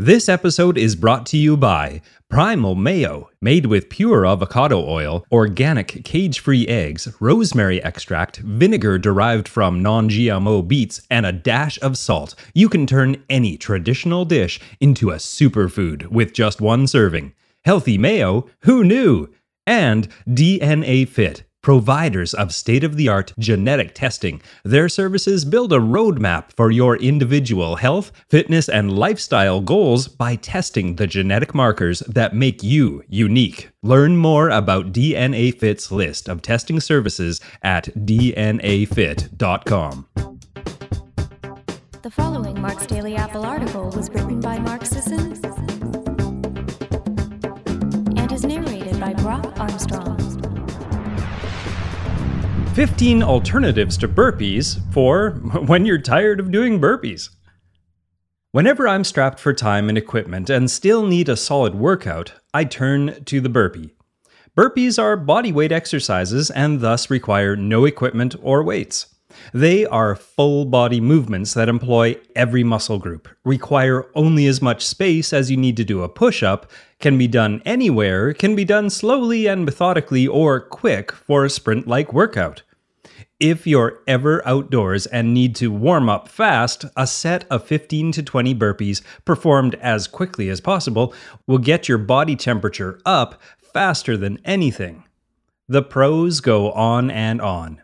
This episode is brought to you by Primal Mayo, made with pure avocado oil, organic cage free eggs, rosemary extract, vinegar derived from non GMO beets, and a dash of salt. You can turn any traditional dish into a superfood with just one serving. Healthy mayo? Who knew? And DNA Fit providers of state of the art genetic testing. Their services build a roadmap for your individual health, fitness, and lifestyle goals by testing the genetic markers that make you unique. Learn more about DNA Fit's list of testing services at dnafit.com. The following Mark's Daily Apple article was written by Mark Sisson and is narrated by Brock Armstrong. 15 alternatives to burpees for when you're tired of doing burpees. Whenever I'm strapped for time and equipment and still need a solid workout, I turn to the burpee. Burpees are body weight exercises and thus require no equipment or weights. They are full body movements that employ every muscle group, require only as much space as you need to do a push up, can be done anywhere, can be done slowly and methodically or quick for a sprint like workout. If you're ever outdoors and need to warm up fast, a set of 15 to 20 burpees performed as quickly as possible will get your body temperature up faster than anything. The pros go on and on.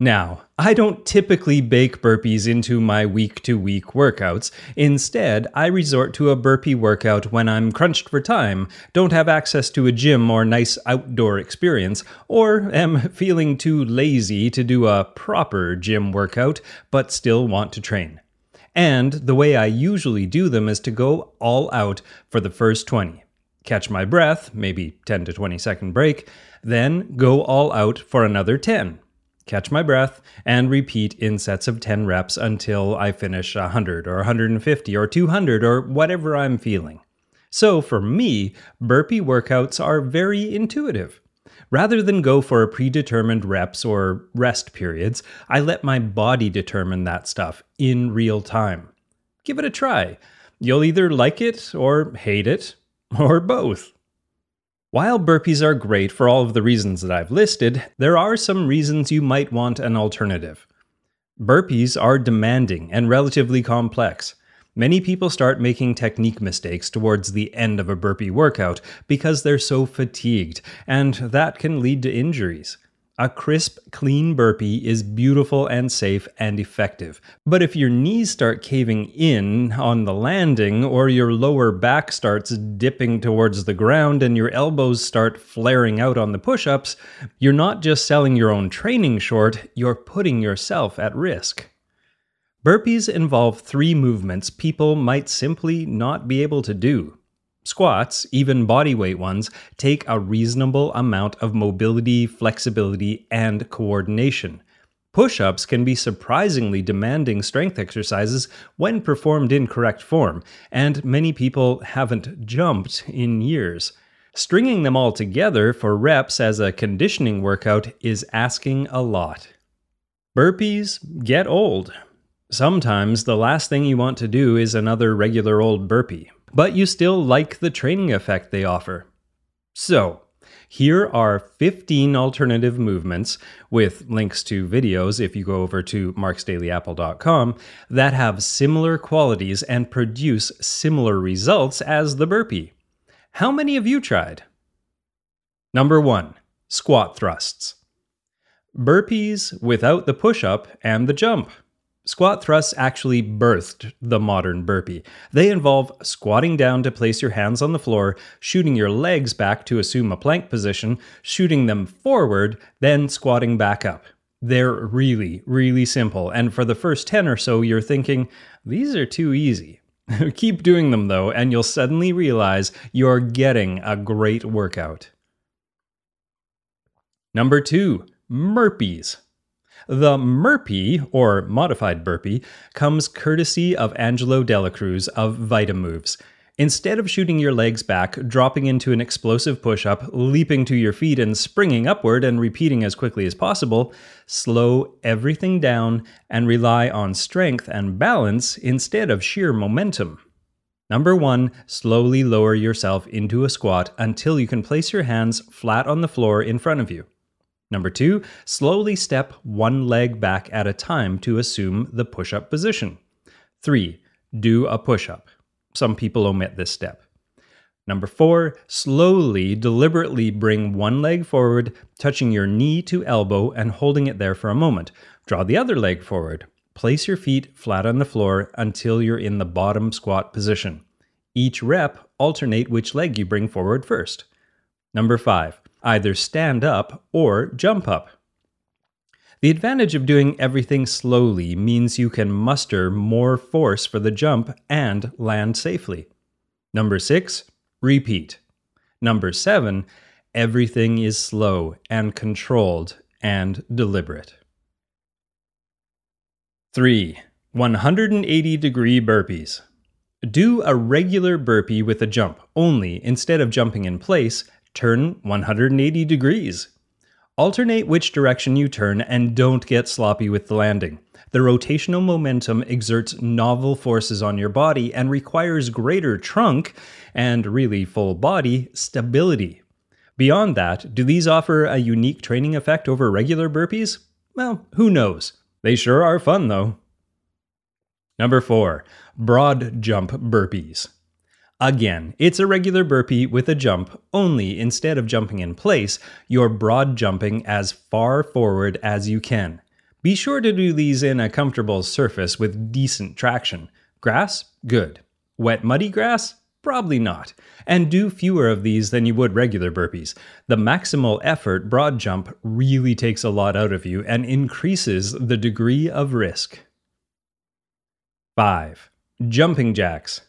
Now, I don't typically bake burpees into my week to week workouts. Instead, I resort to a burpee workout when I'm crunched for time, don't have access to a gym or nice outdoor experience, or am feeling too lazy to do a proper gym workout but still want to train. And the way I usually do them is to go all out for the first 20. Catch my breath, maybe 10 to 20 second break, then go all out for another 10 catch my breath, and repeat in sets of 10 reps until I finish 100 or 150 or 200 or whatever I'm feeling. So for me, burpee workouts are very intuitive. Rather than go for predetermined reps or rest periods, I let my body determine that stuff in real time. Give it a try. You'll either like it or hate it, or both. While burpees are great for all of the reasons that I've listed, there are some reasons you might want an alternative. Burpees are demanding and relatively complex. Many people start making technique mistakes towards the end of a burpee workout because they're so fatigued, and that can lead to injuries. A crisp, clean burpee is beautiful and safe and effective. But if your knees start caving in on the landing, or your lower back starts dipping towards the ground, and your elbows start flaring out on the push ups, you're not just selling your own training short, you're putting yourself at risk. Burpees involve three movements people might simply not be able to do. Squats, even bodyweight ones, take a reasonable amount of mobility, flexibility, and coordination. Push ups can be surprisingly demanding strength exercises when performed in correct form, and many people haven't jumped in years. Stringing them all together for reps as a conditioning workout is asking a lot. Burpees get old. Sometimes the last thing you want to do is another regular old burpee but you still like the training effect they offer. So, here are 15 alternative movements with links to videos if you go over to marksdailyapple.com that have similar qualities and produce similar results as the burpee. How many have you tried? Number 1. Squat thrusts. Burpees without the push up and the jump. Squat thrusts actually birthed the modern burpee. They involve squatting down to place your hands on the floor, shooting your legs back to assume a plank position, shooting them forward, then squatting back up. They're really, really simple, and for the first 10 or so, you're thinking, these are too easy. Keep doing them though, and you'll suddenly realize you're getting a great workout. Number two, Murpees. The Murpee, or modified burpee, comes courtesy of Angelo Dela Cruz of Vitamoves. Instead of shooting your legs back, dropping into an explosive push up, leaping to your feet, and springing upward and repeating as quickly as possible, slow everything down and rely on strength and balance instead of sheer momentum. Number one, slowly lower yourself into a squat until you can place your hands flat on the floor in front of you. Number two, slowly step one leg back at a time to assume the push up position. Three, do a push up. Some people omit this step. Number four, slowly, deliberately bring one leg forward, touching your knee to elbow and holding it there for a moment. Draw the other leg forward. Place your feet flat on the floor until you're in the bottom squat position. Each rep, alternate which leg you bring forward first. Number five, either stand up or jump up. The advantage of doing everything slowly means you can muster more force for the jump and land safely. Number six, Repeat. Number seven, everything is slow and controlled and deliberate. 3. 180 degree burpees. Do a regular burpee with a jump, only instead of jumping in place, turn 180 degrees. Alternate which direction you turn and don't get sloppy with the landing. The rotational momentum exerts novel forces on your body and requires greater trunk and really full body stability. Beyond that, do these offer a unique training effect over regular burpees? Well, who knows? They sure are fun though. Number four, broad jump burpees. Again, it's a regular burpee with a jump, only instead of jumping in place, you're broad jumping as far forward as you can. Be sure to do these in a comfortable surface with decent traction. Grass? Good. Wet, muddy grass? Probably not. And do fewer of these than you would regular burpees. The maximal effort broad jump really takes a lot out of you and increases the degree of risk. 5. Jumping jacks.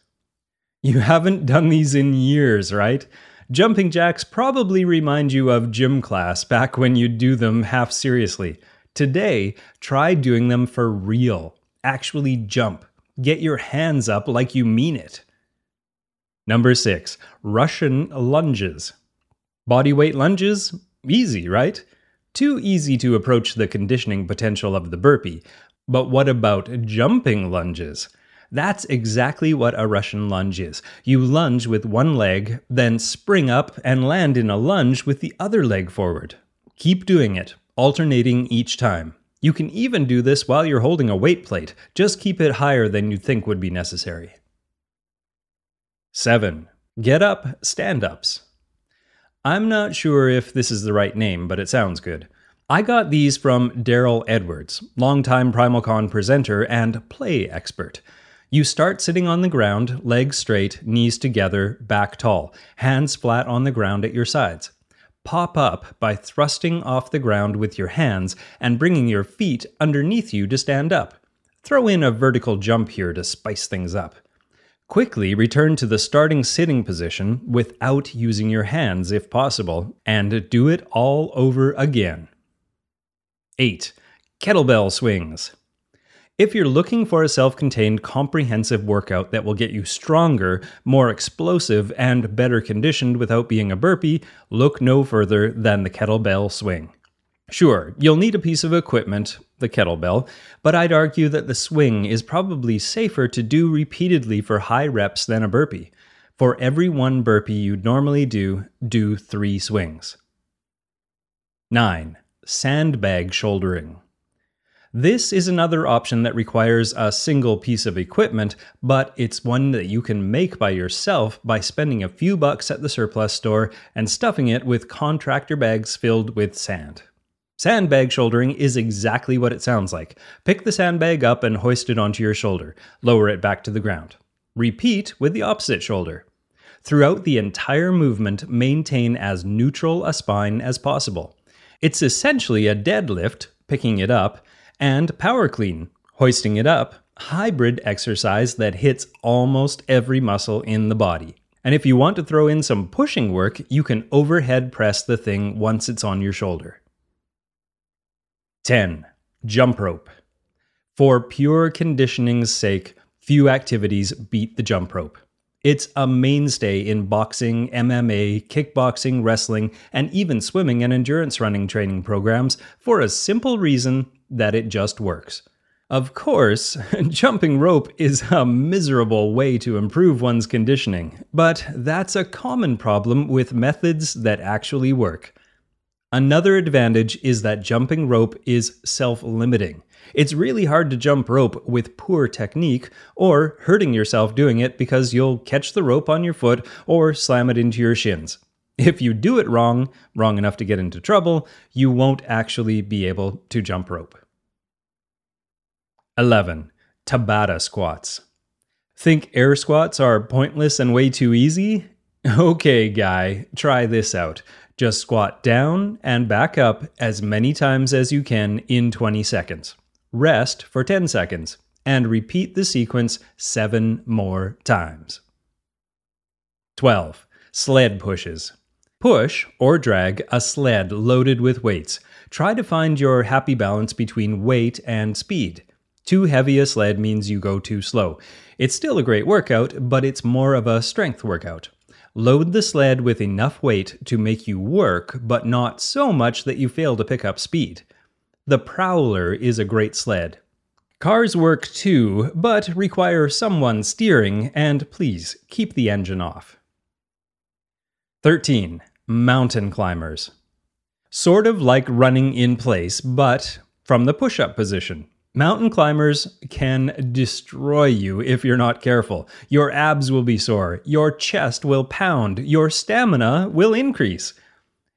You haven't done these in years, right? Jumping jacks probably remind you of gym class back when you'd do them half seriously. Today, try doing them for real. Actually jump. Get your hands up like you mean it. Number six, Russian lunges. Bodyweight lunges? Easy, right? Too easy to approach the conditioning potential of the burpee. But what about jumping lunges? That's exactly what a Russian lunge is. You lunge with one leg, then spring up and land in a lunge with the other leg forward. Keep doing it alternating each time. You can even do this while you're holding a weight plate, just keep it higher than you think would be necessary. 7. Get up stand ups. I'm not sure if this is the right name, but it sounds good. I got these from Darryl Edwards, longtime PrimalCon presenter and play expert. You start sitting on the ground, legs straight, knees together, back tall, hands flat on the ground at your sides pop up by thrusting off the ground with your hands and bringing your feet underneath you to stand up. Throw in a vertical jump here to spice things up. Quickly return to the starting sitting position without using your hands if possible, and do it all over again. 8. Kettlebell swings. If you're looking for a self contained, comprehensive workout that will get you stronger, more explosive, and better conditioned without being a burpee, look no further than the kettlebell swing. Sure, you'll need a piece of equipment, the kettlebell, but I'd argue that the swing is probably safer to do repeatedly for high reps than a burpee. For every one burpee you'd normally do, do three swings. 9. Sandbag shouldering. This is another option that requires a single piece of equipment, but it's one that you can make by yourself by spending a few bucks at the surplus store and stuffing it with contractor bags filled with sand. Sandbag shouldering is exactly what it sounds like. Pick the sandbag up and hoist it onto your shoulder. Lower it back to the ground. Repeat with the opposite shoulder. Throughout the entire movement, maintain as neutral a spine as possible. It's essentially a deadlift, picking it up, and power clean, hoisting it up, hybrid exercise that hits almost every muscle in the body. And if you want to throw in some pushing work, you can overhead press the thing once it's on your shoulder. 10. Jump rope. For pure conditioning's sake, few activities beat the jump rope. It's a mainstay in boxing, MMA, kickboxing, wrestling, and even swimming and endurance running training programs for a simple reason that it just works. Of course, jumping rope is a miserable way to improve one's conditioning, but that's a common problem with methods that actually work. Another advantage is that jumping rope is self limiting. It's really hard to jump rope with poor technique or hurting yourself doing it because you'll catch the rope on your foot or slam it into your shins. If you do it wrong, wrong enough to get into trouble, you won't actually be able to jump rope. 11. Tabata squats. Think air squats are pointless and way too easy? Okay, guy, try this out. Just squat down and back up as many times as you can in 20 seconds. Rest for 10 seconds and repeat the sequence seven more times. 12. Sled pushes. Push or drag a sled loaded with weights. Try to find your happy balance between weight and speed. Too heavy a sled means you go too slow. It's still a great workout, but it's more of a strength workout. Load the sled with enough weight to make you work, but not so much that you fail to pick up speed. The Prowler is a great sled. Cars work too, but require someone steering, and please keep the engine off. 13. Mountain climbers. Sort of like running in place, but from the push up position. Mountain climbers can destroy you if you're not careful. Your abs will be sore, your chest will pound, your stamina will increase.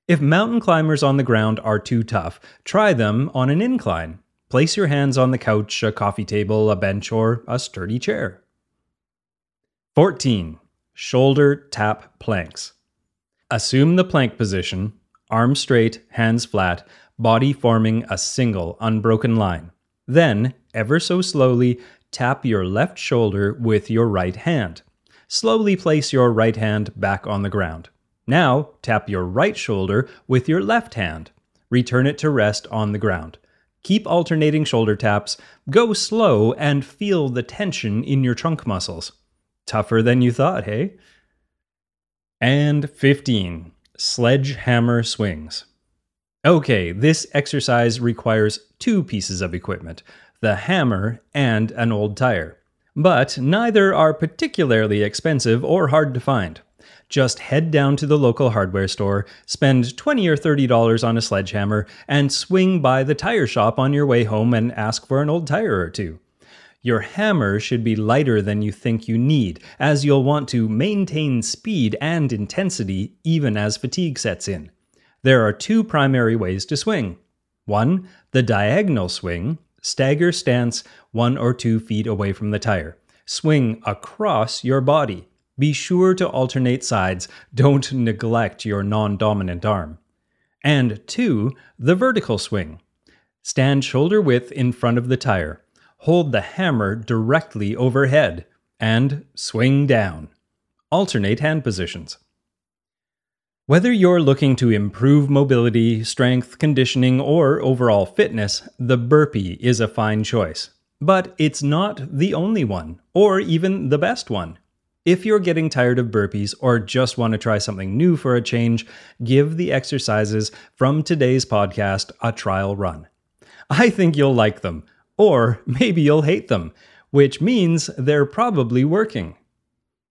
If mountain climbers on the ground are too tough, try them on an incline. Place your hands on the couch, a coffee table, a bench, or a sturdy chair. 14. Shoulder tap planks. Assume the plank position, arms straight, hands flat, body forming a single unbroken line. Then, ever so slowly, tap your left shoulder with your right hand. Slowly place your right hand back on the ground. Now, tap your right shoulder with your left hand. Return it to rest on the ground. Keep alternating shoulder taps, go slow, and feel the tension in your trunk muscles. Tougher than you thought, hey? And 15. Sledgehammer swings. Okay, this exercise requires two pieces of equipment the hammer and an old tire. But neither are particularly expensive or hard to find. Just head down to the local hardware store, spend 20 or $30 on a sledgehammer, and swing by the tire shop on your way home and ask for an old tire or two. Your hammer should be lighter than you think you need, as you'll want to maintain speed and intensity even as fatigue sets in. There are two primary ways to swing. One, the diagonal swing, stagger stance one or two feet away from the tire. Swing across your body. Be sure to alternate sides, don't neglect your non dominant arm. And two, the vertical swing. Stand shoulder width in front of the tire. Hold the hammer directly overhead and swing down. Alternate hand positions. Whether you're looking to improve mobility, strength, conditioning, or overall fitness, the burpee is a fine choice. But it's not the only one, or even the best one. If you're getting tired of burpees or just want to try something new for a change, give the exercises from today's podcast a trial run. I think you'll like them, or maybe you'll hate them, which means they're probably working.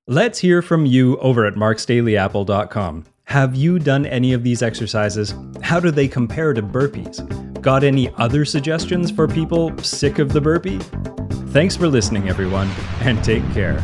Let's hear from you over at marksdailyapple.com. Have you done any of these exercises? How do they compare to burpees? Got any other suggestions for people sick of the burpee? Thanks for listening, everyone, and take care.